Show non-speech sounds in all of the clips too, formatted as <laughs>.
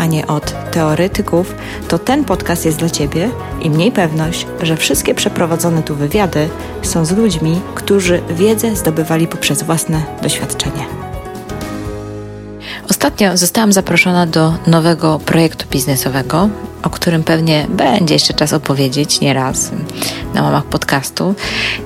a nie od teoretyków, to ten podcast jest dla Ciebie i mniej pewność, że wszystkie przeprowadzone tu wywiady są z ludźmi, którzy wiedzę zdobywali poprzez własne doświadczenie. Ostatnio zostałam zaproszona do nowego projektu biznesowego, o którym pewnie będzie jeszcze czas opowiedzieć nieraz na łamach podcastu.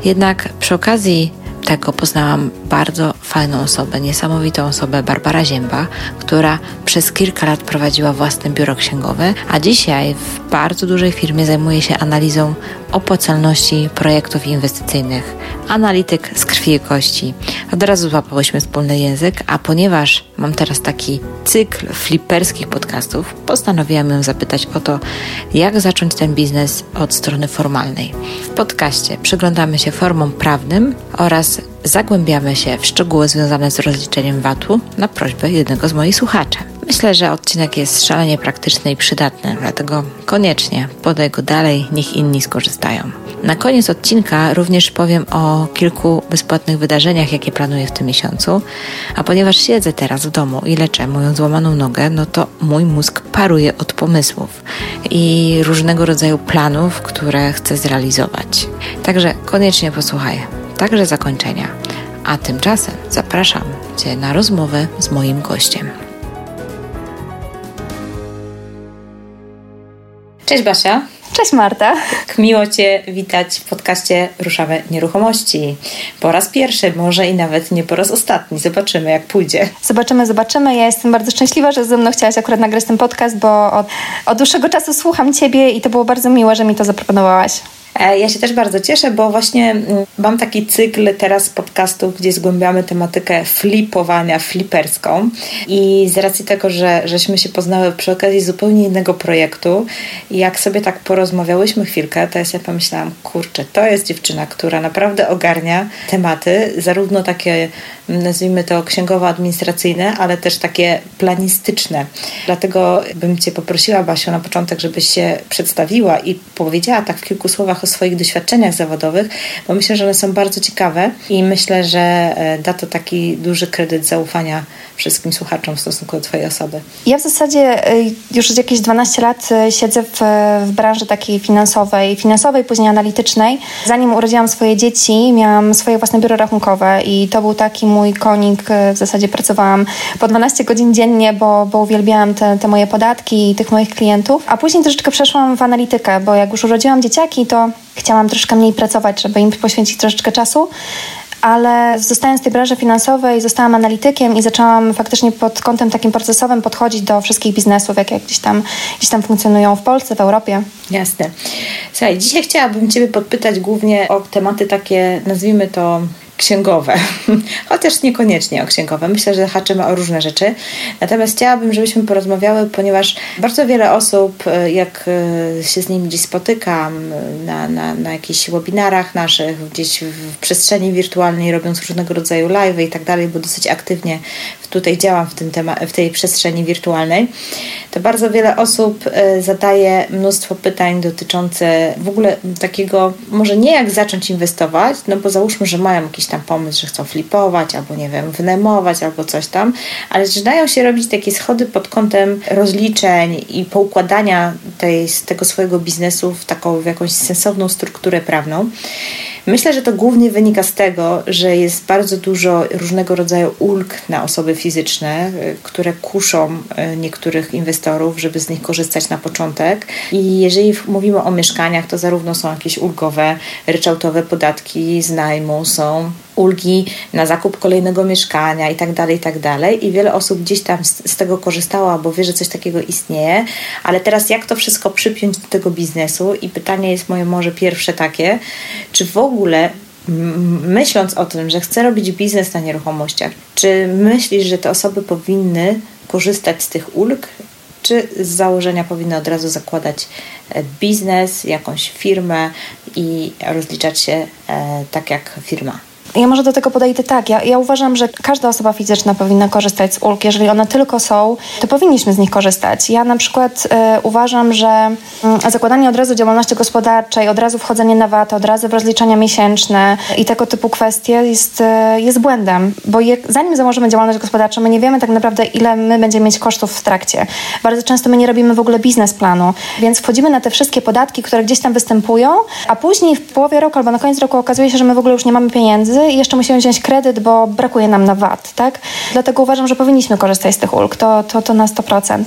Jednak przy okazji tego poznałam bardzo fajną osobę, niesamowitą osobę, Barbara Zięba, która przez kilka lat prowadziła własne biuro księgowe, a dzisiaj w bardzo dużej firmie zajmuje się analizą opłacalności projektów inwestycyjnych. Analityk z krwi i kości. Od razu złapałyśmy wspólny język, a ponieważ mam teraz taki cykl fliperskich podcastów, postanowiłam ją zapytać o to, jak zacząć ten biznes od strony formalnej. W podcaście przyglądamy się formom prawnym oraz zagłębiamy się w szczegóły związane z rozliczeniem VAT-u na prośbę jednego z moich słuchaczy. Myślę, że odcinek jest szalenie praktyczny i przydatny, dlatego koniecznie podaj go dalej, niech inni skorzystają. Na koniec odcinka również powiem o kilku bezpłatnych wydarzeniach, jakie planuję w tym miesiącu, a ponieważ siedzę teraz w domu i leczę moją złamaną nogę, no to mój mózg paruje od pomysłów i różnego rodzaju planów, które chcę zrealizować. Także koniecznie posłuchaj, także zakończenia. A tymczasem zapraszam Cię na rozmowę z moim gościem. Cześć Basia. Cześć Marta. Miło Cię witać w podcaście Ruszamy Nieruchomości. Po raz pierwszy, może i nawet nie po raz ostatni. Zobaczymy, jak pójdzie. Zobaczymy, zobaczymy. Ja jestem bardzo szczęśliwa, że ze mną chciałaś akurat nagrać ten podcast, bo od, od dłuższego czasu słucham Ciebie i to było bardzo miłe, że mi to zaproponowałaś. E, ja się też bardzo cieszę, bo właśnie mm, mam taki cykl teraz podcastów, gdzie zgłębiamy tematykę flipowania, fliperską i z racji tego, że żeśmy się poznały przy okazji zupełnie innego projektu jak sobie tak porozmawiałyśmy chwilkę, to ja sobie pomyślałam, kurczę, to jest dziewczyna, która naprawdę ogarnia tematy, zarówno takie nazwijmy to księgowo-administracyjne, ale też takie planistyczne. Dlatego bym Cię poprosiła, Basiu, na początek, żebyś się przedstawiła i powiedziała tak w kilku słowach o swoich doświadczeniach zawodowych, bo myślę, że one są bardzo ciekawe i myślę, że e, da to taki duży kredyt zaufania wszystkim słuchaczom w stosunku do Twojej osoby. Ja w zasadzie e, już jakieś 12 lat e, siedzę w, w branży takiej finansowej, finansowej, później analitycznej. Zanim urodziłam swoje dzieci, miałam swoje własne biuro rachunkowe i to był taki mój konik. W zasadzie pracowałam po 12 godzin dziennie, bo, bo uwielbiałam te, te moje podatki i tych moich klientów. A później troszeczkę przeszłam w analitykę, bo jak już urodziłam dzieciaki, to chciałam troszkę mniej pracować, żeby im poświęcić troszeczkę czasu ale zostając w tej branży finansowej, zostałam analitykiem i zaczęłam faktycznie pod kątem takim procesowym podchodzić do wszystkich biznesów, jakie gdzieś tam, gdzieś tam funkcjonują w Polsce, w Europie. Jasne. Słuchaj, dzisiaj chciałabym Ciebie podpytać głównie o tematy takie, nazwijmy to księgowe, <laughs> chociaż niekoniecznie o księgowe. Myślę, że haczymy o różne rzeczy. Natomiast chciałabym, żebyśmy porozmawiały, ponieważ bardzo wiele osób, e, jak e, się z nimi gdzieś spotykam na, na, na jakichś webinarach naszych, gdzieś w przestrzeni wirtualnej, robiąc różnego rodzaju live i tak dalej, bo dosyć aktywnie tutaj działam w, tym w tej przestrzeni wirtualnej, to bardzo wiele osób e, zadaje mnóstwo pytań dotyczące w ogóle takiego, może nie jak zacząć inwestować, no bo załóżmy, że mają jakiś tam pomysł, że chcą flipować, albo nie wiem, wynajmować, albo coś tam, ale zaczynają się robić takie schody pod kątem rozliczeń i poukładania tej, tego swojego biznesu w taką w jakąś sensowną strukturę prawną. Myślę, że to głównie wynika z tego, że jest bardzo dużo różnego rodzaju ulg na osoby fizyczne, y, które kuszą y, niektórych inwestorów, żeby z nich korzystać na początek. I jeżeli mówimy o mieszkaniach, to zarówno są jakieś ulgowe, ryczałtowe podatki z najmu, są ulgi na zakup kolejnego mieszkania i tak dalej, i tak dalej. I wiele osób gdzieś tam z, z, tego korzystało, bo wie, że coś takiego istnieje. Ale teraz jak to wszystko przypiąć do tego biznesu? I pytanie jest moje może pierwsze takie, czy w ogóle myśląc o tym, że chcę robić biznes na nieruchomościach, czy myślisz, że te osoby powinny korzystać z tych ulg czy z założenia powinny od razu zakładać e, biznes, jakąś firmę i rozliczać się e, tak jak firma? Ja może do tego podejdę tak. Ja, ja uważam, że każda osoba fizyczna powinna korzystać z ulg. Jeżeli one tylko są, to powinniśmy z nich korzystać. Ja na przykład y, uważam, że y, zakładanie od razu działalności gospodarczej, od razu wchodzenie na VAT, od razu w rozliczenia miesięczne i tego typu kwestie jest, y, jest błędem, bo je, zanim założymy działalność gospodarczą, my nie wiemy tak naprawdę, ile my będziemy mieć kosztów w trakcie. Bardzo często my nie robimy w ogóle biznesplanu, więc wchodzimy na te wszystkie podatki, które gdzieś tam występują, a później w połowie roku albo na koniec roku okazuje się, że my w ogóle już nie mamy pieniędzy i jeszcze musimy wziąć kredyt, bo brakuje nam na VAT, tak? Dlatego uważam, że powinniśmy korzystać z tych ulg. To, to, to na 100%.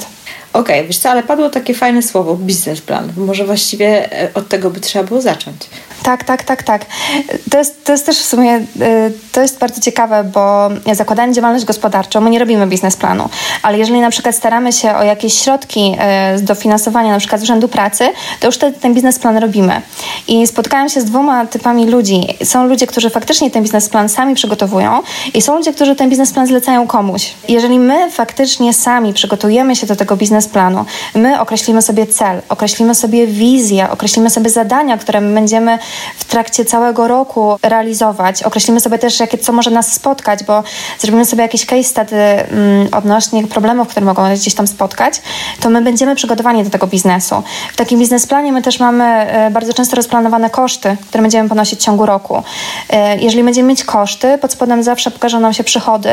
Okej, okay, wiesz co, ale padło takie fajne słowo, biznesplan. Może właściwie e, od tego by trzeba było zacząć. Tak, tak, tak, tak. To jest, to jest też w sumie, e, to jest bardzo ciekawe, bo zakładając działalność gospodarczą, my nie robimy biznesplanu, ale jeżeli na przykład staramy się o jakieś środki e, do finansowania na przykład z Urzędu Pracy, to już wtedy ten biznesplan robimy. I spotkałam się z dwoma typami ludzi. Są ludzie, którzy faktycznie ten biznesplan sami przygotowują i są ludzie, którzy ten biznesplan zlecają komuś. Jeżeli my faktycznie sami przygotujemy się do tego biznesplanu. My określimy sobie cel, określimy sobie wizję, określimy sobie zadania, które my będziemy w trakcie całego roku realizować. Określimy sobie też, jakie, co może nas spotkać, bo zrobimy sobie jakieś case study mm, odnośnie problemów, które mogą nas gdzieś tam spotkać, to my będziemy przygotowani do tego biznesu. W takim biznesplanie my też mamy e, bardzo często rozplanowane koszty, które będziemy ponosić w ciągu roku. E, jeżeli będziemy mieć koszty, pod spodem zawsze pokażą nam się przychody,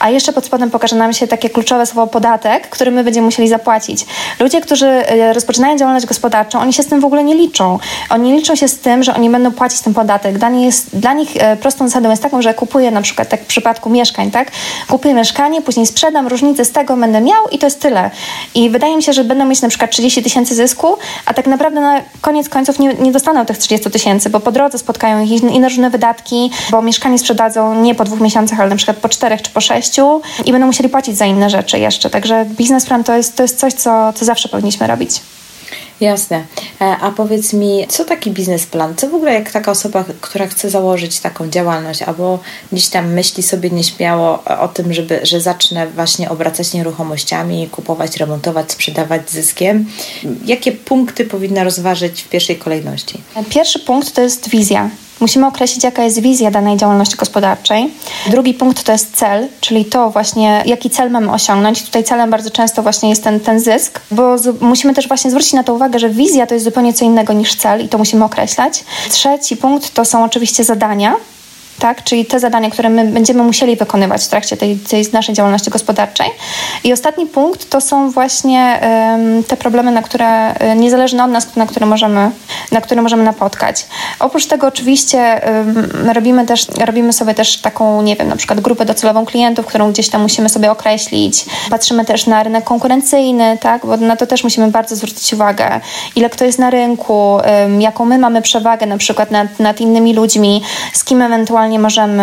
a jeszcze pod spodem pokaże nam się takie kluczowe słowo podatek, który my będziemy musieli zapłacić zapłacić. Ludzie, którzy e, rozpoczynają działalność gospodarczą, oni się z tym w ogóle nie liczą. Oni liczą się z tym, że oni będą płacić ten podatek. Dla nich, jest, dla nich e, prostą zasadą jest taką, że kupuję na przykład, tak w przypadku mieszkań, tak? Kupuję mieszkanie, później sprzedam, różnicę z tego będę miał i to jest tyle. I wydaje mi się, że będą mieć na przykład 30 tysięcy zysku, a tak naprawdę na koniec końców nie, nie dostaną tych 30 tysięcy, bo po drodze spotkają ich inne różne wydatki, bo mieszkanie sprzedadzą nie po dwóch miesiącach, ale na przykład po czterech czy po sześciu i będą musieli płacić za inne rzeczy jeszcze. Także biznesplan to jest, to jest coś, co, co zawsze powinniśmy robić. Jasne. E, a powiedz mi, co taki biznesplan? Co w ogóle jak taka osoba, która chce założyć taką działalność, albo gdzieś tam myśli sobie nieśmiało o tym, żeby, że zacznę właśnie obracać nieruchomościami, kupować, remontować, sprzedawać zyskiem. Jakie punkty powinna rozważyć w pierwszej kolejności? Pierwszy punkt to jest wizja. Musimy określić, jaka jest wizja danej działalności gospodarczej. Drugi punkt to jest cel, czyli to właśnie, jaki cel mamy osiągnąć. Tutaj celem bardzo często właśnie jest ten, ten zysk, bo z, musimy też właśnie zwrócić na to uwagę, że wizja to jest zupełnie co innego niż cel i to musimy określać. Trzeci punkt to są oczywiście zadania, tak? czyli te zadania, które my będziemy musieli wykonywać w trakcie tej, tej naszej działalności gospodarczej. I ostatni punkt to są właśnie um, te problemy, na które y, niezależne od nas, na które możemy, na które możemy napotkać. Oprócz tego oczywiście um, robimy, też, robimy sobie też taką, nie wiem, na przykład grupę docelową klientów, którą gdzieś tam musimy sobie określić. Patrzymy też na rynek konkurencyjny, tak? bo na to też musimy bardzo zwrócić uwagę, ile kto jest na rynku, um, jaką my mamy przewagę na przykład nad, nad innymi ludźmi, z kim ewentualnie ewentualnie możemy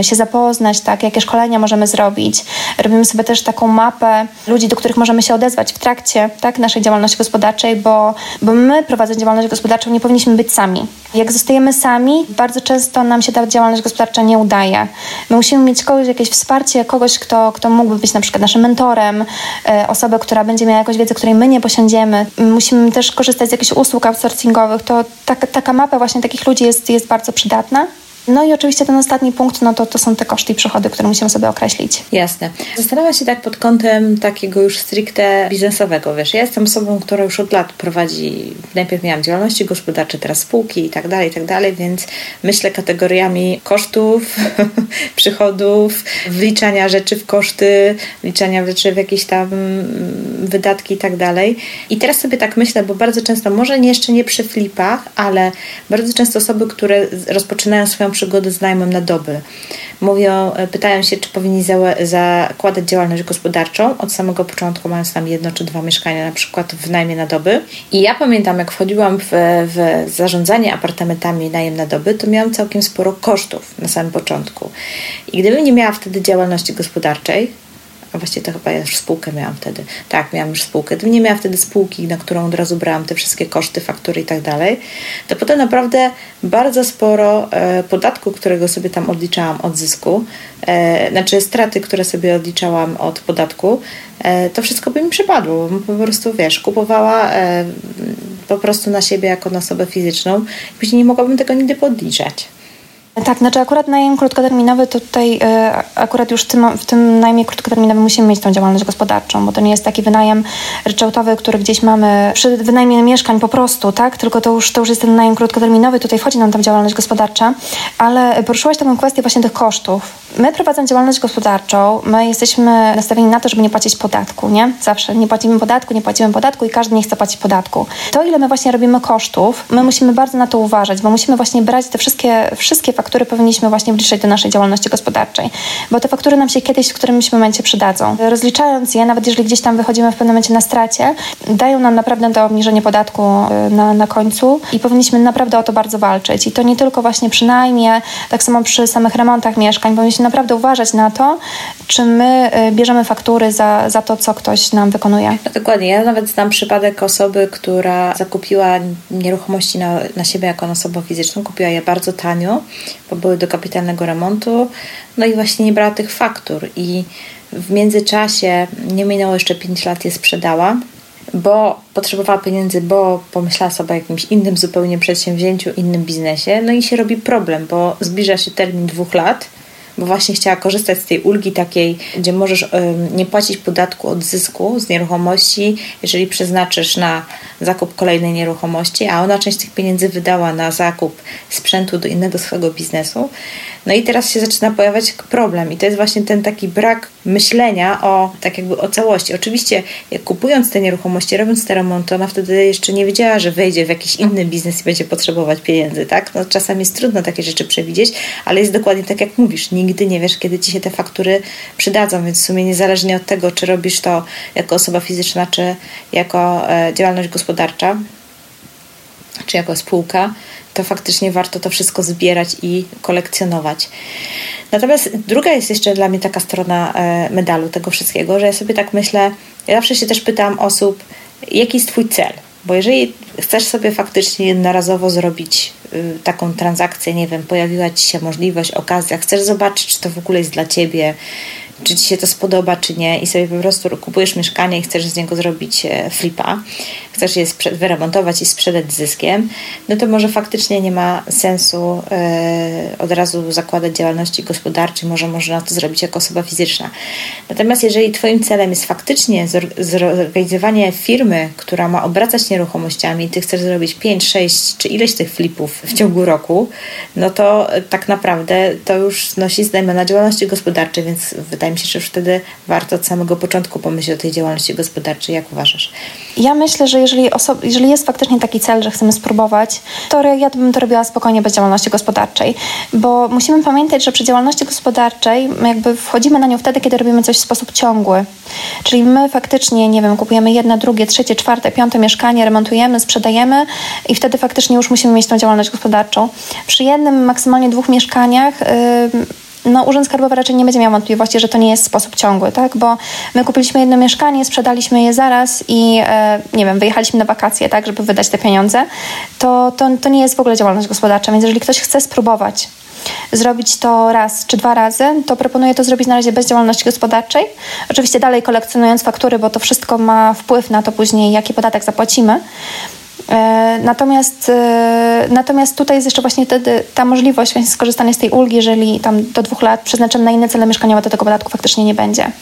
e, się zapoznać, tak, jakie szkolenia możemy zrobić. Robimy sobie też taką mapę ludzi, do których możemy się odezwać w trakcie tak, naszej działalności gospodarczej, bo, bo my prowadząc działalność gospodarczą nie powinniśmy być sami. Jak zostajemy sami, bardzo często nam się ta działalność gospodarcza nie udaje. My musimy mieć kogoś, jakieś wsparcie, kogoś, kto, kto mógłby być na przykład naszym mentorem, e, osobę, która będzie miała jakąś wiedzę, której my nie posiądziemy. Musimy też korzystać z jakichś usług outsourcingowych. To taka, taka mapa właśnie takich ludzi jest, jest bardzo przydatna. No i oczywiście ten ostatni punkt, no to, to są te koszty i przychody, które musimy sobie określić. Jasne. Zastanawiam się tak pod kątem takiego już stricte biznesowego. Wiesz, ja jestem osobą, która już od lat prowadzi, najpierw miałam działalności gospodarcze, teraz spółki i tak dalej, i tak dalej, więc myślę kategoriami kosztów, <laughs> przychodów, wliczania rzeczy w koszty, wliczania rzeczy w jakieś tam wydatki i tak dalej. I teraz sobie tak myślę, bo bardzo często, może jeszcze nie przy flipach, ale bardzo często osoby, które rozpoczynają swoją przygodę z na doby. Mówią, e, pytają się, czy powinni zakładać działalność gospodarczą od samego początku, mając tam jedno czy dwa mieszkania, na przykład w najmie na doby. I ja pamiętam, jak wchodziłam w, w zarządzanie apartamentami najem na doby, to miałam całkiem sporo kosztów na samym początku. I gdybym nie miała wtedy działalności gospodarczej, a właściwie to chyba ja już spółkę miałam wtedy. Tak, miałam już spółkę. Nie miała wtedy spółki, na którą od razu brałam te wszystkie koszty, faktury i tak dalej, to potem naprawdę bardzo sporo e, podatku, którego sobie tam odliczałam od zysku, e, znaczy straty, które sobie odliczałam od podatku, e, to wszystko by mi przypadło. Po prostu, wiesz, kupowała po prostu na siebie jako na osobę fizyczną i później nie mogłabym tego nigdy podliczać. Tak, znaczy akurat najem krótkoterminowy to tutaj e, akurat już w tym, najmie krótkoterminowym musimy mieć tą działalność gospodarczą, bo to nie jest taki wynajem ryczałtowy, który gdzieś mamy przy wynajmie mieszkań po prostu, tak? Tylko to już, to już jest ten najem krótkoterminowy, tutaj wchodzi nam tam działalność gospodarcza, ale poruszyłaś taką kwestię właśnie tych kosztów. My prowadząc działalność gospodarczą, my jesteśmy nastawieni na to, żeby nie płacić podatku, nie? Zawsze nie płacimy podatku, nie płacimy podatku i każdy nie chce płacić podatku. To, ile my właśnie robimy kosztów, my musimy bardzo na to uważać, bo musimy właśnie brać te wszystkie, wszystkie faktury faktury powinniśmy właśnie wliczać do naszej działalności gospodarczej, bo te faktury nam się kiedyś w którymś momencie przydadzą. Rozliczając je, nawet jeżeli gdzieś tam wychodzimy w pewnym momencie na stracie, dają nam naprawdę to obniżenie podatku y, na, na końcu i powinniśmy naprawdę o to bardzo walczyć. I to nie tylko właśnie przynajmniej, tak samo przy samych remontach mieszkań, powinniśmy naprawdę uważać na to, czy my y, bierzemy faktury za, za to, co ktoś nam wykonuje. No dokładnie. Ja nawet znam przypadek osoby, która zakupiła nieruchomości na, na siebie jako osobę fizyczną, kupiła je bardzo tanio, bo były do kapitalnego remontu, no i właśnie nie brała tych faktur. I w międzyczasie, nie minęło jeszcze 5 lat, je sprzedała, bo potrzebowała pieniędzy, bo pomyślała sobie o jakimś innym zupełnie przedsięwzięciu, innym biznesie, no i się robi problem, bo zbliża się termin dwóch lat, bo właśnie chciała korzystać z tej ulgi takiej, gdzie możesz nie płacić podatku od zysku z nieruchomości, jeżeli przeznaczysz na zakup kolejnej nieruchomości, a ona część tych pieniędzy wydała na zakup sprzętu do innego swojego biznesu. No i teraz się zaczyna pojawiać problem i to jest właśnie ten taki brak myślenia o tak jakby o całości. Oczywiście jak kupując te nieruchomości, robiąc te remonty, ona wtedy jeszcze nie wiedziała, że wejdzie w jakiś inny biznes i będzie potrzebować pieniędzy, tak? No czasami jest trudno takie rzeczy przewidzieć, ale jest dokładnie tak jak mówisz, nigdy nie wiesz, kiedy Ci się te faktury przydadzą, więc w sumie niezależnie od tego, czy robisz to jako osoba fizyczna, czy jako e, działalność gospodarcza, czy jako spółka, to faktycznie warto to wszystko zbierać i kolekcjonować. Natomiast druga jest jeszcze dla mnie taka strona e, medalu tego wszystkiego, że ja sobie tak myślę, ja zawsze się też pytam osób, jaki jest Twój cel? Bo jeżeli chcesz sobie faktycznie jednorazowo zrobić y, taką transakcję, nie wiem, pojawiła Ci się możliwość, okazja, chcesz zobaczyć, czy to w ogóle jest dla Ciebie, czy Ci się to spodoba, czy nie, i sobie po prostu kupujesz mieszkanie i chcesz z niego zrobić e, flipa, chcesz je wyremontować i sprzedać z zyskiem, no to może faktycznie nie ma sensu e, od razu zakładać działalności gospodarczej, może można to zrobić jako osoba fizyczna. Natomiast jeżeli Twoim celem jest faktycznie zorganizowanie firmy, która ma obracać nieruchomościami, Ty chcesz zrobić 5, 6 czy ileś tych flipów w ciągu roku, no to tak naprawdę to już nosi znamiona działalności gospodarczej, więc wydaje się, że już wtedy warto od samego początku pomyśleć o tej działalności gospodarczej. Jak uważasz? Ja myślę, że jeżeli, jeżeli jest faktycznie taki cel, że chcemy spróbować, to ja bym to robiła spokojnie bez działalności gospodarczej, bo musimy pamiętać, że przy działalności gospodarczej jakby wchodzimy na nią wtedy, kiedy robimy coś w sposób ciągły. Czyli my faktycznie, nie wiem, kupujemy jedno, drugie, trzecie, czwarte, piąte mieszkanie, remontujemy, sprzedajemy i wtedy faktycznie już musimy mieć tą działalność gospodarczą. Przy jednym, maksymalnie dwóch mieszkaniach yy, no, Urząd Skarbowy raczej nie będzie miał wątpliwości, że to nie jest sposób ciągły, tak? Bo my kupiliśmy jedno mieszkanie, sprzedaliśmy je zaraz i e, nie wiem, wyjechaliśmy na wakacje, tak, żeby wydać te pieniądze, to, to, to nie jest w ogóle działalność gospodarcza. Więc jeżeli ktoś chce spróbować zrobić to raz czy dwa razy, to proponuję to zrobić na razie bez działalności gospodarczej. Oczywiście dalej kolekcjonując faktury, bo to wszystko ma wpływ na to później, jaki podatek zapłacimy. E, natomiast, e, natomiast tutaj jest jeszcze właśnie wtedy ta możliwość właśnie skorzystania z tej ulgi, jeżeli tam do dwóch lat przeznaczymy na inne cele mieszkaniowe, to tego podatku faktycznie nie będzie.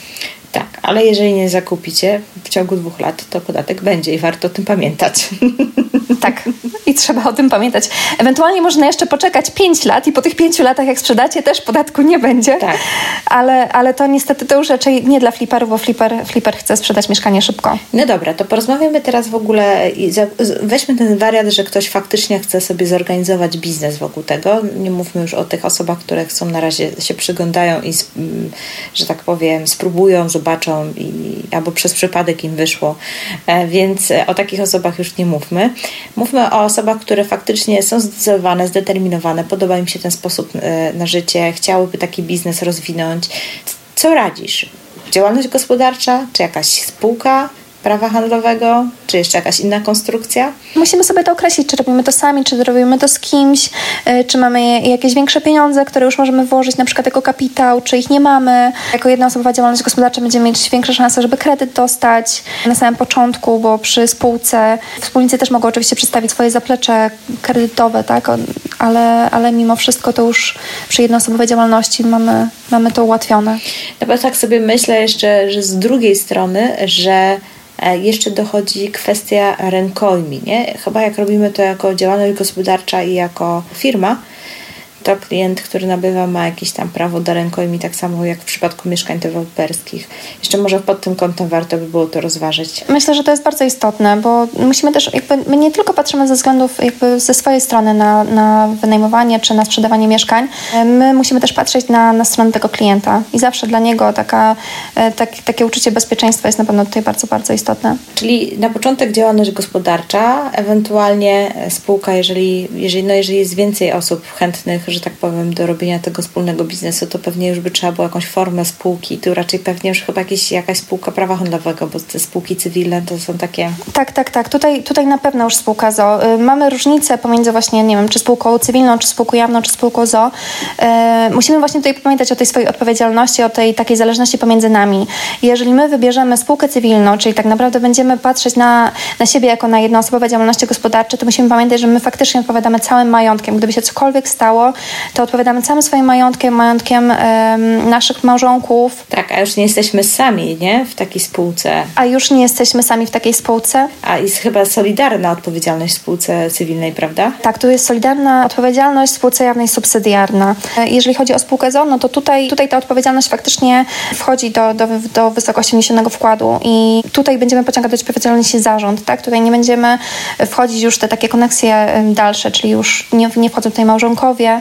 Tak, ale jeżeli nie zakupicie w ciągu dwóch lat, to podatek będzie i warto o tym pamiętać. <laughs> Tak, i trzeba o tym pamiętać. Ewentualnie można jeszcze poczekać 5 lat i po tych 5 latach, jak sprzedacie, też podatku nie będzie. Tak. Ale, ale to niestety to już raczej nie dla fliperów, bo flipper, flipper chce sprzedać mieszkanie szybko. No dobra, to porozmawiamy teraz w ogóle i weźmy ten wariant, że ktoś faktycznie chce sobie zorganizować biznes wokół tego. Nie mówmy już o tych osobach, które chcą na razie się przyglądają i, że tak powiem, spróbują, zobaczą i, albo przez przypadek im wyszło. E, więc e, o takich osobach już nie mówmy. Mówmy o osobach, które faktycznie są zdecydowane, zdeterminowane, podoba im się ten sposób e, na życie, chciałyby taki biznes rozwinąć. Co radzisz? działalność gospodarcza, czy jakaś spółka, prawa handlowego, czy jeszcze jakaś inna konstrukcja? Musimy sobie to określić, czy robimy to sami, czy robimy to z kimś, y, czy mamy jakieś większe pieniądze, które już możemy włożyć na przykład jako kapitał, czy ich nie mamy. Jako jednoosobowa działalność gospodarcza będziemy mieć większe szanse, żeby kredyt dostać na samym początku, bo przy spółce wspólnicy też mogą oczywiście przedstawić swoje zaplecze kredytowe, tak? ale, ale mimo wszystko to już przy jednoosobowej działalności mamy, mamy to ułatwione. No bo tak sobie myślę jeszcze, że z drugiej strony, że E, jeszcze dochodzi kwestia rękojmi. Nie? Chyba jak robimy to jako działalność gospodarcza i jako firma, to klient, który nabywa, ma jakieś tam prawo do rękojmi, tak samo jak w przypadku mieszkań deweloperskich. Jeszcze może pod tym kątem warto by było to rozważyć. Myślę, że to jest bardzo istotne, bo musimy też, jakby, my nie tylko patrzymy ze względów jakby ze swojej strony na, na wynajmowanie czy na sprzedawanie mieszkań, my musimy też patrzeć na, na stronę tego klienta i zawsze dla niego taka, e, tak, takie uczucie bezpieczeństwa jest na pewno tutaj bardzo, bardzo istotne. Czyli na początek działalność gospodarcza, ewentualnie spółka, jeżeli, jeżeli, no jeżeli jest więcej osób chętnych, że tak powiem, do robienia tego wspólnego biznesu, to pewnie już by trzeba było jakąś formę spółki. Tu raczej pewnie już chyba jakieś, jakaś spółka prawa handlowego, bo te spółki cywilne to są takie... Tak, tak, tak. Tutaj, tutaj na pewno już spółka ZO. Y, mamy różnicę pomiędzy właśnie, nie wiem, czy spółką cywilną, czy spółką jawną, czy spółką ZO. Y, musimy właśnie tutaj pamiętać o tej swojej odpowiedzialności, o tej takiej zależności pomiędzy nami. Jeżeli my wybierzemy spółkę cywilną, czyli tak naprawdę będziemy patrzeć na, na siebie jako na jednoosobowe działalności gospodarcze, to musimy pamiętać, że my faktycznie odpowiadamy całym majątkiem. Gdyby się cokolwiek stało, to odpowiadamy całym swoim majątkiem, majątkiem naszych małżonków. Tak, a już nie jesteśmy sami, nie? W takiej spółce. A już nie jesteśmy sami w takiej spółce. A jest chyba solidarna odpowiedzialność w spółce cywilnej, prawda? Tak, tu jest solidarna odpowiedzialność w spółce jawnej subsydiarna. E, jeżeli chodzi o spółkę ZON, no to tutaj, tutaj ta odpowiedzialność faktycznie wchodzi do, do, do wysokości niesionego wkładu i tutaj będziemy pociągać do odpowiedzialności zarząd, tak? Tutaj nie będziemy wchodzić już te takie koneksje dalsze, czyli już nie, nie wchodzą tutaj małżonkowie,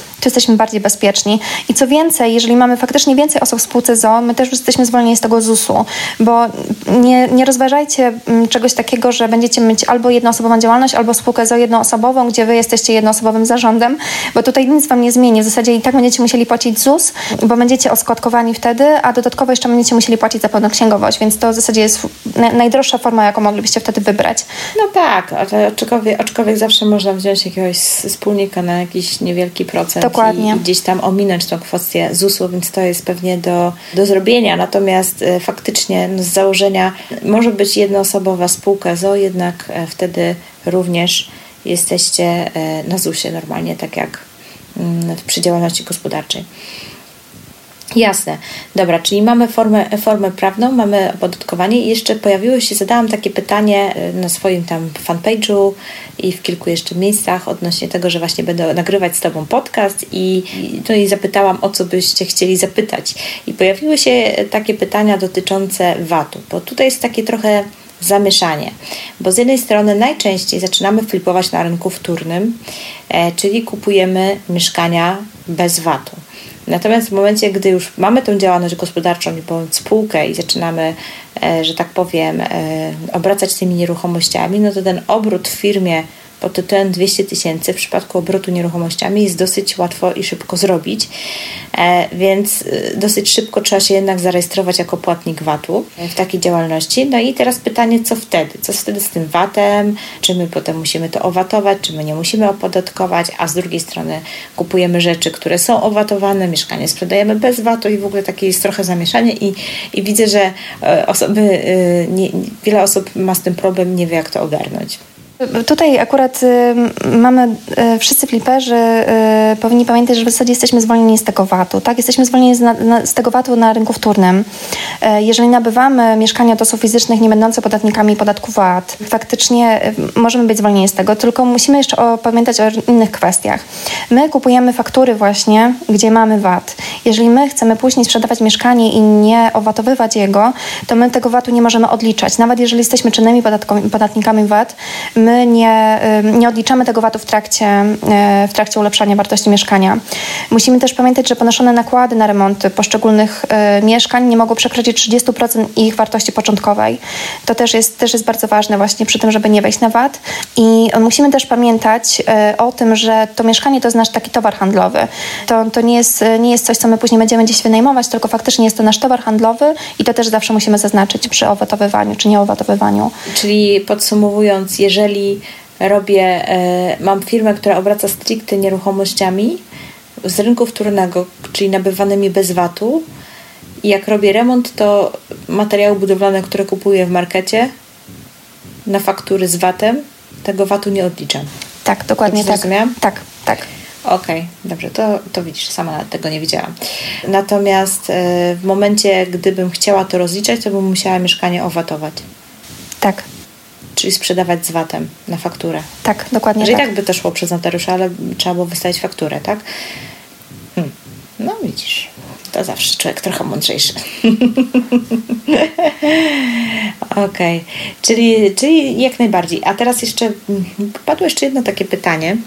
to jesteśmy bardziej bezpieczni. I co więcej, jeżeli mamy faktycznie więcej osób w spółce ZO, my też jesteśmy zwolnieni z tego ZUS-u, bo nie, nie rozważajcie mm, czegoś takiego, że będziecie mieć albo jednoosobową działalność, albo spółkę ZO jednoosobową, gdzie wy jesteście jednoosobowym zarządem, bo tutaj nic wam nie zmieni. W zasadzie i tak będziecie musieli płacić ZUS, bo będziecie oskładkowani wtedy, a dodatkowo jeszcze będziecie musieli płacić za pełną księgowość, więc to w zasadzie jest najdroższa forma, jaką moglibyście wtedy wybrać. No tak, aczkolwiek, aczkolwiek zawsze można wziąć jakiegoś wspólnika na jakiś niewielki procent. Dokładnie. I, gdzieś tam ominąć tą kwestię ZUS-u, więc to jest pewnie do, do zrobienia. Natomiast e, faktycznie no, z założenia może być jednoosobowa spółka ZO, jednak e, wtedy również jesteście e, na ZUS-ie normalnie, tak jak mm, przy działalności gospodarczej. Jasne. Dobra, czyli mamy formę, formę prawną, mamy opodatkowanie i jeszcze pojawiło się, zadałam takie pytanie y, na swoim tam fanpage'u i w kilku jeszcze miejscach odnośnie tego, że właśnie będę nagrywać z Tobą podcast i, no i zapytałam, o co byście chcieli zapytać. I pojawiły się takie pytania dotyczące VAT-u, bo tutaj jest takie trochę zamieszanie, bo z jednej strony najczęściej zaczynamy flipować na rynku wtórnym, e, czyli kupujemy mieszkania bez VAT-u. Natomiast w momencie, gdy już mamy tę działalność gospodarczą bądź spółkę i zaczynamy, e, że tak powiem, e, obracać tymi nieruchomościami, no to ten obrót w firmie pod tytułem 200 tysięcy w przypadku obrotu nieruchomościami jest dosyć łatwo i szybko zrobić, e, więc e, dosyć szybko trzeba się jednak zarejestrować jako płatnik VAT-u w takiej działalności. No i teraz pytanie, co wtedy? Co wtedy z tym VAT-em? Czy my potem musimy to owatować, czy my nie musimy opodatkować, a z drugiej strony kupujemy rzeczy, które są owatowane, mieszkanie sprzedajemy bez VAT-u i w ogóle takie jest trochę zamieszanie i, i widzę, że e, osoby, nie, wiele osób ma z tym problem, nie wie jak to ogarnąć. Tutaj akurat y, mamy y, wszyscy fliperzy y, powinni pamiętać, że w zasadzie jesteśmy zwolnieni z tego VAT-u. Tak? Jesteśmy zwolnieni z, na, z tego VAT-u na rynku wtórnym. Y, jeżeli nabywamy mieszkania od osób fizycznych nie będące podatnikami podatku VAT, faktycznie możemy być zwolnieni z tego, tylko musimy jeszcze o, pamiętać o innych kwestiach. My kupujemy faktury właśnie, gdzie mamy VAT. Jeżeli my chcemy później sprzedawać mieszkanie i nie owatowywać jego, to my tego VAT-u nie możemy odliczać. Nawet jeżeli jesteśmy czynnymi podatnikami VAT, my my nie, nie odliczamy tego VAT-u w trakcie, e, w trakcie ulepszania wartości mieszkania. Musimy też pamiętać, że ponoszone nakłady na remonty poszczególnych e, mieszkań nie mogą przekroczyć 30% ich wartości początkowej. To też jest, też jest bardzo ważne właśnie przy tym, żeby nie wejść na VAT. I musimy też pamiętać e, o tym, że to mieszkanie to jest nasz taki towar handlowy. To, to nie, jest, nie jest coś, co my później będziemy gdzieś wynajmować, tylko faktycznie jest to nasz towar handlowy i to też zawsze musimy zaznaczyć przy owatowywaniu czy nieowatowywaniu. Czyli podsumowując, jeżeli robię, e, mam firmę, która obraca stricte nieruchomościami z rynku wtórnego, czyli nabywanymi bez VAT-u i jak robię remont, to materiały budowlane, które kupuję w markecie na faktury z VAT-em, tego VAT-u nie odliczam. Tak, dokładnie tak. Zrozumiałam? Tak, tak. Okej, okay, dobrze, to, to widzisz, sama tego nie widziałam. Natomiast e, w momencie, gdybym chciała to rozliczać, to bym musiała mieszkanie owatować. Tak. Czyli sprzedawać z VAT-em na fakturę. Tak, dokładnie Że tak. tak by to szło przez notariusza, ale trzeba było wystawić fakturę, tak? Hmm. No widzisz, to zawsze człowiek trochę mądrzejszy. <laughs> Okej, okay. czyli, czyli jak najbardziej. A teraz jeszcze mm, padło jeszcze jedno takie pytanie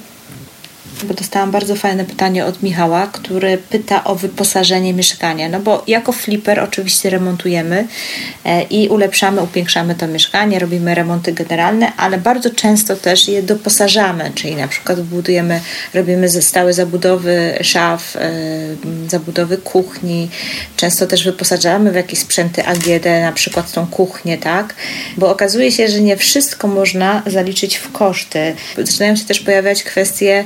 bo dostałam bardzo fajne pytanie od Michała, który pyta o wyposażenie mieszkania. No bo jako flipper oczywiście remontujemy e, i ulepszamy, upiększamy to mieszkanie, robimy remonty generalne, ale bardzo często też je doposażamy, czyli na przykład budujemy, robimy stałe zabudowy szaf, e, zabudowy kuchni, często też wyposażamy w jakieś sprzęty AGD, na przykład tą kuchnię, tak? Bo okazuje się, że nie wszystko można zaliczyć w koszty. Zaczynają się też pojawiać kwestie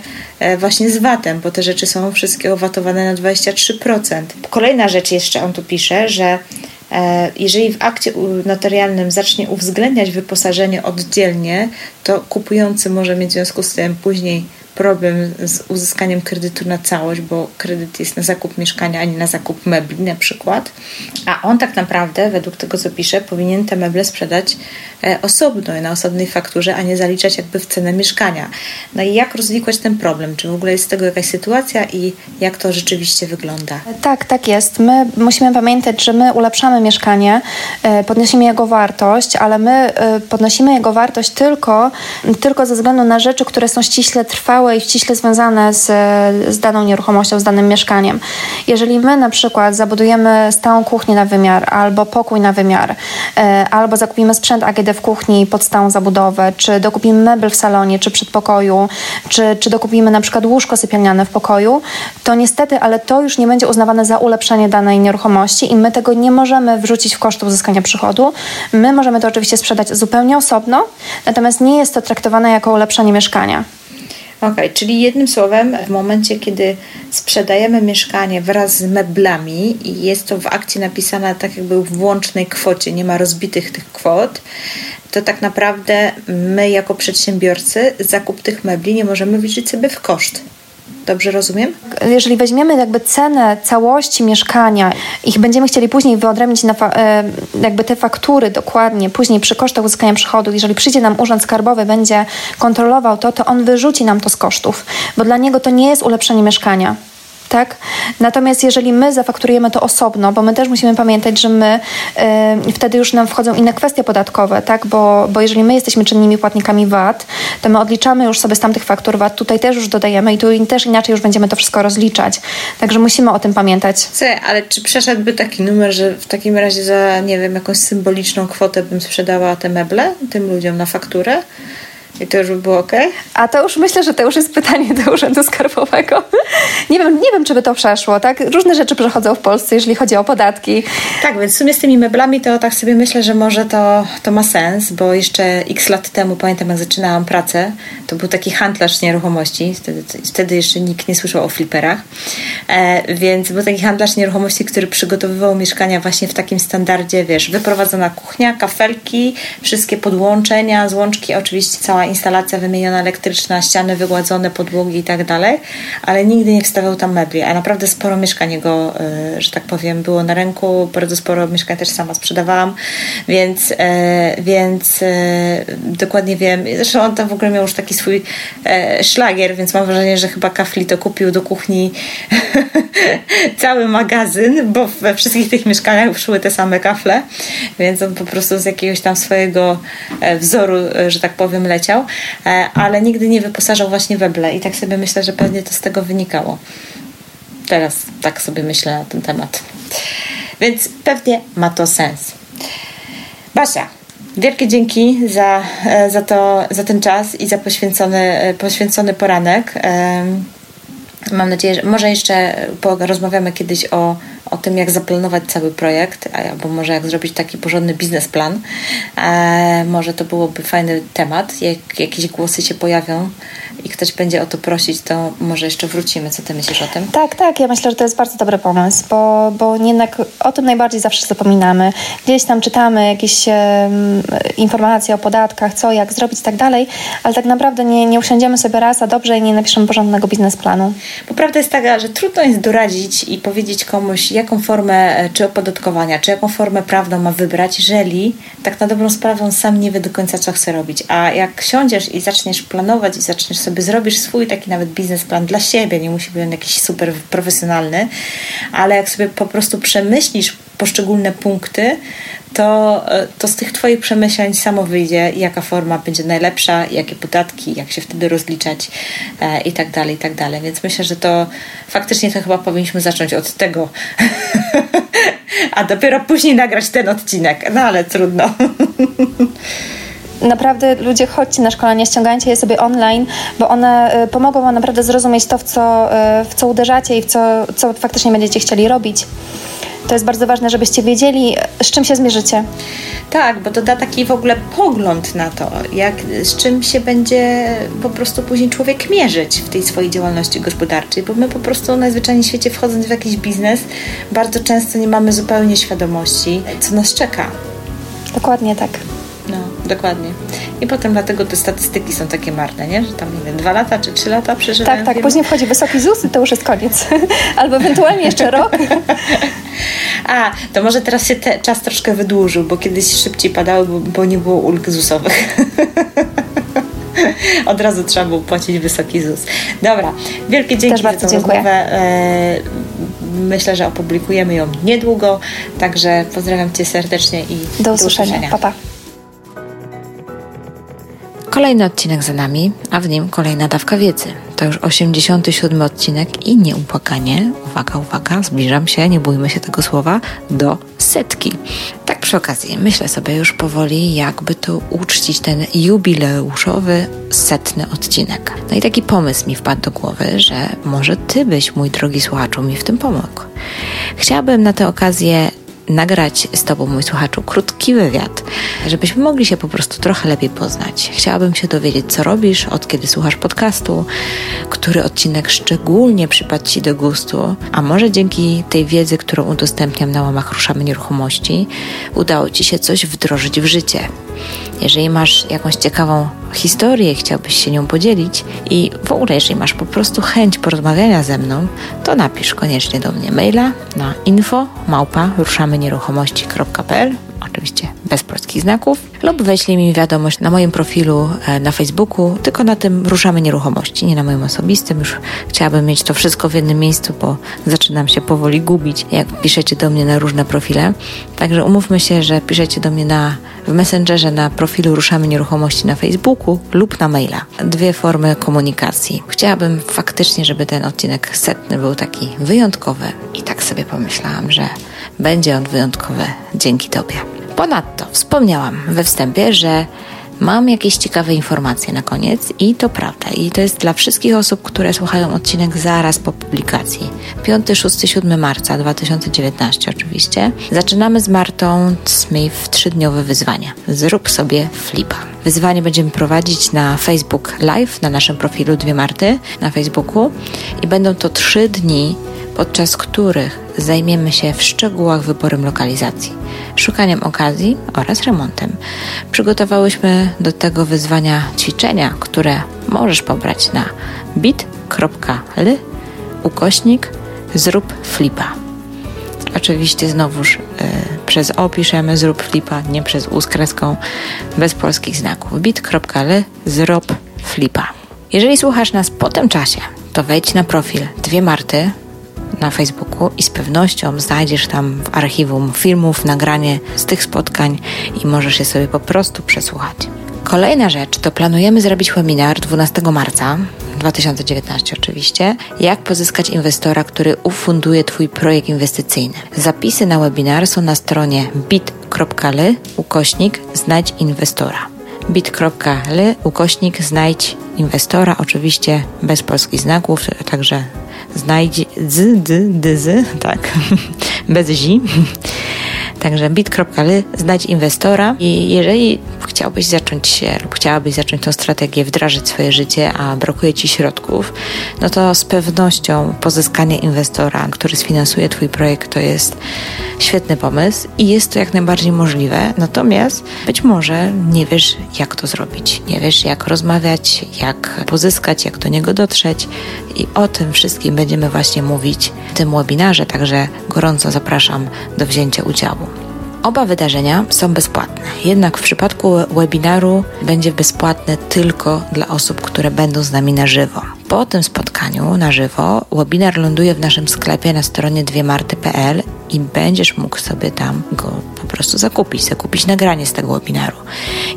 właśnie z VAT-em, bo te rzeczy są wszystkie owatowane na 23%. Kolejna rzecz jeszcze on tu pisze, że e, jeżeli w akcie notarialnym zacznie uwzględniać wyposażenie oddzielnie, to kupujący może mieć w związku z tym później problem z uzyskaniem kredytu na całość, bo kredyt jest na zakup mieszkania, a nie na zakup mebli na przykład. A on tak naprawdę, według tego co pisze, powinien te meble sprzedać e, osobno, na osobnej fakturze, a nie zaliczać jakby w cenę mieszkania. No i jak rozwikłać ten problem? Czy w ogóle jest z tego jakaś sytuacja i jak to rzeczywiście wygląda? Tak, tak jest. My musimy pamiętać, że my ulepszamy mieszkanie, e, podnosimy jego wartość, ale my e, podnosimy jego wartość tylko, tylko ze względu na rzeczy, które są ściśle trwałe i ściśle związane z, z daną nieruchomością, z danym mieszkaniem. Jeżeli my na przykład zabudujemy stałą kuchnię na wymiar, albo pokój na wymiar, e, albo zakupimy sprzęt AGD w kuchni pod stałą zabudowę, czy dokupimy mebel w salonie, czy przedpokoju, czy, czy dokupimy na przykład łóżko sypialniane w pokoju, to niestety, ale to już nie będzie uznawane za ulepszenie danej nieruchomości i my tego nie możemy wrzucić w koszt uzyskania przychodu. My możemy to oczywiście sprzedać zupełnie osobno, natomiast nie jest to traktowane jako ulepszenie mieszkania. Okej, okay, czyli jednym słowem, w momencie, kiedy sprzedajemy mieszkanie wraz z meblami i jest to w akcie napisane tak jakby w łącznej kwocie, nie ma rozbitych tych kwot, to tak naprawdę my jako przedsiębiorcy zakup tych mebli nie możemy wliczyć sobie w koszt. Dobrze rozumiem? Jeżeli weźmiemy jakby cenę całości mieszkania i będziemy chcieli później wyodrębnić e, jakby te faktury dokładnie, później przy kosztach uzyskania przychodu, jeżeli przyjdzie nam urząd skarbowy, będzie kontrolował to, to on wyrzuci nam to z kosztów, bo dla niego to nie jest ulepszenie mieszkania tak? Natomiast jeżeli my zafakturujemy to osobno, bo my też musimy pamiętać, że my y, wtedy już nam wchodzą inne kwestie podatkowe, tak? Bo, bo jeżeli my jesteśmy czynnymi płatnikami VAT, to my odliczamy już sobie z tamtych faktur VAT, tutaj też już dodajemy i tu też inaczej już będziemy to wszystko rozliczać. Także musimy o tym pamiętać. C, ale czy przeszedłby taki numer, że w takim razie za, nie wiem, jakąś symboliczną kwotę bym sprzedała te meble tym ludziom na fakturę? I to już by było ok? A to już myślę, że to już jest pytanie do Urzędu Skarbowego. nie, wiem, nie wiem, czy by to przeszło, tak? Różne rzeczy przechodzą w Polsce, jeżeli chodzi o podatki. Tak, więc w sumie z tymi meblami to tak sobie myślę, że może to, to ma sens, bo jeszcze x lat temu, pamiętam jak zaczynałam pracę, to był taki handlarz nieruchomości, wtedy, wtedy jeszcze nikt nie słyszał o fliperach, e, więc był taki handlarz nieruchomości, który przygotowywał mieszkania właśnie w takim standardzie, wiesz, wyprowadzona kuchnia, kafelki, wszystkie podłączenia, złączki, oczywiście cała instalacja wymieniona elektryczna, ściany wygładzone, podłogi i tak dalej, ale nigdy nie wstawiał tam mebli, a naprawdę sporo mieszkań jego, e, że tak powiem, było na rynku, bardzo sporo mieszkań też sama sprzedawałam, więc, e, więc e, dokładnie wiem, zresztą on tam w ogóle miał już taki swój szlagier, więc mam wrażenie, że chyba Kafli to kupił do kuchni <laughs> cały magazyn, bo we wszystkich tych mieszkaniach szły te same kafle, więc on po prostu z jakiegoś tam swojego wzoru, że tak powiem, leciał E, ale nigdy nie wyposażał właśnie weble i tak sobie myślę, że pewnie to z tego wynikało. Teraz tak sobie myślę na ten temat. Więc pewnie ma to sens. Basia, wielkie dzięki za, e, za, to, za ten czas i za poświęcony, e, poświęcony poranek. Mam nadzieję, że może jeszcze rozmawiamy kiedyś o, o tym, jak zaplanować cały projekt, albo może jak zrobić taki porządny biznesplan. E, może to byłoby fajny temat. Jak jakieś głosy się pojawią i ktoś będzie o to prosić, to może jeszcze wrócimy. Co ty myślisz o tym? Tak, tak. Ja myślę, że to jest bardzo dobry pomysł, bo, bo jednak o tym najbardziej zawsze zapominamy. Gdzieś tam czytamy jakieś um, informacje o podatkach, co, jak zrobić i tak dalej, ale tak naprawdę nie, nie usiądziemy sobie raz, a dobrze i nie napiszemy porządnego biznesplanu. Bo prawda jest taka, że trudno jest doradzić i powiedzieć komuś, jaką formę e, czy opodatkowania, czy jaką formę prawną ma wybrać, jeżeli tak na dobrą sprawę sam nie wie do końca, co chce robić. A jak siądziesz i zaczniesz planować i zaczniesz sobie zrobisz swój taki nawet biznesplan dla siebie, nie musi być on jakiś super profesjonalny, ale jak sobie po prostu przemyślisz poszczególne punkty, to, e, to z tych Twoich przemyśleń samo wyjdzie, jaka forma będzie najlepsza, jakie podatki, jak się wtedy rozliczać e, i tak dalej, i tak dalej. Więc myślę, że to faktycznie to chyba powinniśmy zacząć od tego, <laughs> a dopiero później nagrać ten odcinek. No ale trudno. <laughs> naprawdę ludzie chodźcie na szkolenia, ściągajcie je sobie online, bo one y, pomogą Wam naprawdę zrozumieć to, w co, y, w co uderzacie i w co, co faktycznie będziecie chcieli robić. To jest bardzo ważne, żebyście wiedzieli, z czym się zmierzycie. Tak, bo to da taki w ogóle pogląd na to, jak, z czym się będzie po prostu później człowiek mierzyć w tej swojej działalności gospodarczej, bo my po prostu najzwyczajniej w świecie wchodząc w jakiś biznes, bardzo często nie mamy zupełnie świadomości, co nas czeka. Dokładnie tak. No, dokładnie. I potem dlatego te statystyki są takie marne, nie? Że tam, nie wiem, dwa lata czy trzy lata przeżywają. Tak, tak. Później wchodzi wysoki ZUS i to już jest koniec. <laughs> Albo ewentualnie jeszcze rok. <laughs> A, to może teraz się te, czas troszkę wydłużył, bo kiedyś szybciej padały, bo, bo nie było ulg ZUS-owych. <laughs> Od razu trzeba było płacić wysoki ZUS. Dobra, wielkie dzięki Też za tę rozmowę. E, myślę, że opublikujemy ją niedługo, także pozdrawiam Cię serdecznie i do usłyszenia. Do usłyszenia. Pa, pa. Kolejny odcinek za nami, a w nim kolejna dawka wiedzy. To już 87 odcinek i nieupłakanie, uwaga, uwaga, zbliżam się, nie bójmy się tego słowa, do setki. Tak przy okazji, myślę sobie już powoli, jakby to uczcić ten jubileuszowy setny odcinek. No i taki pomysł mi wpadł do głowy, że może ty byś, mój drogi słuchaczu, mi w tym pomógł. Chciałabym na tę okazję nagrać z Tobą, mój słuchaczu, krótki wywiad, żebyśmy mogli się po prostu trochę lepiej poznać. Chciałabym się dowiedzieć, co robisz, od kiedy słuchasz podcastu, który odcinek szczególnie przypadł Ci do gustu, a może dzięki tej wiedzy, którą udostępniam na łamach Ruszamy Nieruchomości, udało Ci się coś wdrożyć w życie. Jeżeli masz jakąś ciekawą historię, chciałbyś się nią podzielić i w ogóle, jeżeli masz po prostu chęć porozmawiania ze mną, to napisz koniecznie do mnie maila na info małpa ruszamynieruchomości.pl oczywiście bez polskich znaków, lub weźlij mi wiadomość na moim profilu e, na Facebooku, tylko na tym ruszamy nieruchomości, nie na moim osobistym. Już chciałabym mieć to wszystko w jednym miejscu, bo zaczynam się powoli gubić, jak piszecie do mnie na różne profile. Także umówmy się, że piszecie do mnie na, w Messengerze na profilu Ruszamy Nieruchomości na Facebooku lub na maila. Dwie formy komunikacji. Chciałabym faktycznie, żeby ten odcinek setny był taki wyjątkowy i tak sobie pomyślałam, że będzie on wyjątkowy dzięki Tobie. Ponadto wspomniałam we wstępie, że mam jakieś ciekawe informacje na koniec i to prawda. I to jest dla wszystkich osób, które słuchają odcinek zaraz po publikacji. 5, 6, 7 marca 2019 oczywiście. Zaczynamy z Martą Smith trzydniowe wyzwania. Zrób sobie flipa. Wyzwanie będziemy prowadzić na Facebook Live, na naszym profilu Dwie Marty na Facebooku i będą to trzy dni podczas których zajmiemy się w szczegółach wyborem lokalizacji, szukaniem okazji oraz remontem. Przygotowałyśmy do tego wyzwania ćwiczenia, które możesz pobrać na bit.ly ukośnik zrób flipa. Oczywiście znowuż y, przez O piszemy zrób flipa, nie przez U z kreską, bez polskich znaków. bit.ly zrób flipa. Jeżeli słuchasz nas po tym czasie, to wejdź na profil Dwie Marty na Facebooku i z pewnością znajdziesz tam w archiwum filmów, nagranie z tych spotkań i możesz je sobie po prostu przesłuchać. Kolejna rzecz to planujemy zrobić webinar 12 marca 2019 oczywiście, jak pozyskać inwestora, który ufunduje Twój projekt inwestycyjny. Zapisy na webinar są na stronie bit.ly ukośnik znajdź inwestora bit.ly ukośnik znajdź inwestora, oczywiście bez polskich znaków, także znajdź z, d, dyzy, <laughs> tak, <laughs> bez zi. <laughs> Także bit.ly, znać inwestora i jeżeli chciałbyś zacząć się lub chciałabyś zacząć tą strategię, wdrażać swoje życie, a brakuje Ci środków, no to z pewnością pozyskanie inwestora, który sfinansuje Twój projekt, to jest świetny pomysł i jest to jak najbardziej możliwe. Natomiast być może nie wiesz, jak to zrobić. Nie wiesz, jak rozmawiać, jak pozyskać, jak do niego dotrzeć i o tym wszystkim będziemy właśnie mówić w tym webinarze, także gorąco zapraszam do wzięcia udziału. Oba wydarzenia są bezpłatne, jednak w przypadku webinaru będzie bezpłatne tylko dla osób, które będą z nami na żywo. Po tym spotkaniu na żywo webinar ląduje w naszym sklepie na stronie dwiemarty.pl i będziesz mógł sobie tam go po prostu zakupić, zakupić nagranie z tego webinaru.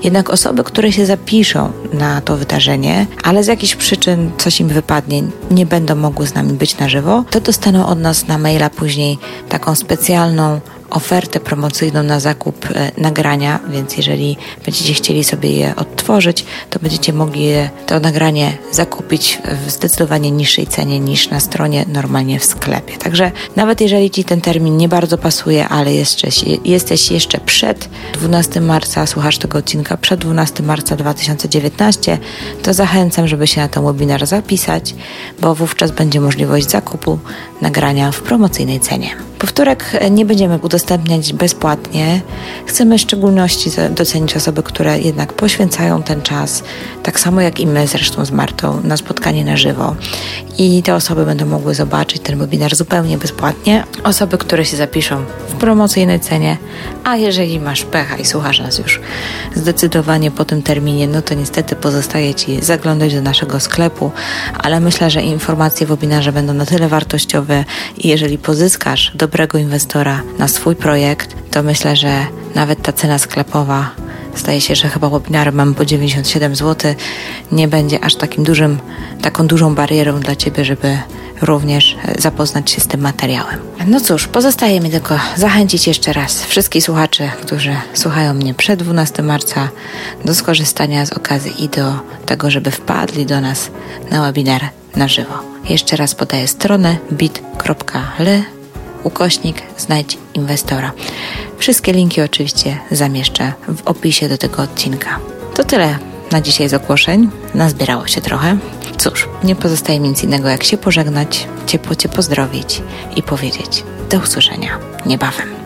Jednak osoby, które się zapiszą na to wydarzenie, ale z jakichś przyczyn coś im wypadnie, nie będą mogły z nami być na żywo, to dostaną od nas na maila później taką specjalną ofertę promocyjną na zakup e, nagrania, więc jeżeli będziecie chcieli sobie je odtworzyć, to będziecie mogli to nagranie zakupić w zdecydowanie niższej cenie niż na stronie normalnie w sklepie. Także nawet jeżeli Ci ten termin nie bardzo pasuje, ale jeszcze, jesteś jeszcze przed 12 marca, słuchasz tego odcinka przed 12 marca 2019, to zachęcam, żeby się na ten webinar zapisać, bo wówczas będzie możliwość zakupu nagrania w promocyjnej cenie. Powtórek nie będziemy udostępniać bezpłatnie. Chcemy w szczególności docenić osoby, które jednak poświęcają ten czas, tak samo jak i my zresztą z Martą, na spotkanie na żywo. I te osoby będą mogły zobaczyć ten webinar zupełnie bezpłatnie. Osoby, które się zapiszą w promocyjnej cenie, a jeżeli masz pecha i słuchasz nas już zdecydowanie po tym terminie, no to niestety pozostaje Ci zaglądać do naszego sklepu, ale myślę, że informacje w webinarze będą na tyle wartościowe i jeżeli pozyskasz do dobrego inwestora na swój projekt, to myślę, że nawet ta cena sklepowa Zdaje się, że chyba webinary mamy po 97 zł. Nie będzie aż takim dużym, taką dużą barierą dla Ciebie, żeby również zapoznać się z tym materiałem. No cóż, pozostaje mi tylko zachęcić jeszcze raz wszystkich słuchaczy, którzy słuchają mnie przed 12 marca do skorzystania z okazji i do tego, żeby wpadli do nas na webinar na żywo. Jeszcze raz podaję stronę bit.ly ukośnik znajdź inwestora. Wszystkie linki oczywiście zamieszczę w opisie do tego odcinka. To tyle na dzisiaj z ogłoszeń. Nazbierało się trochę. Cóż, nie pozostaje mi nic innego jak się pożegnać, ciepło Cię pozdrowić i powiedzieć do usłyszenia niebawem.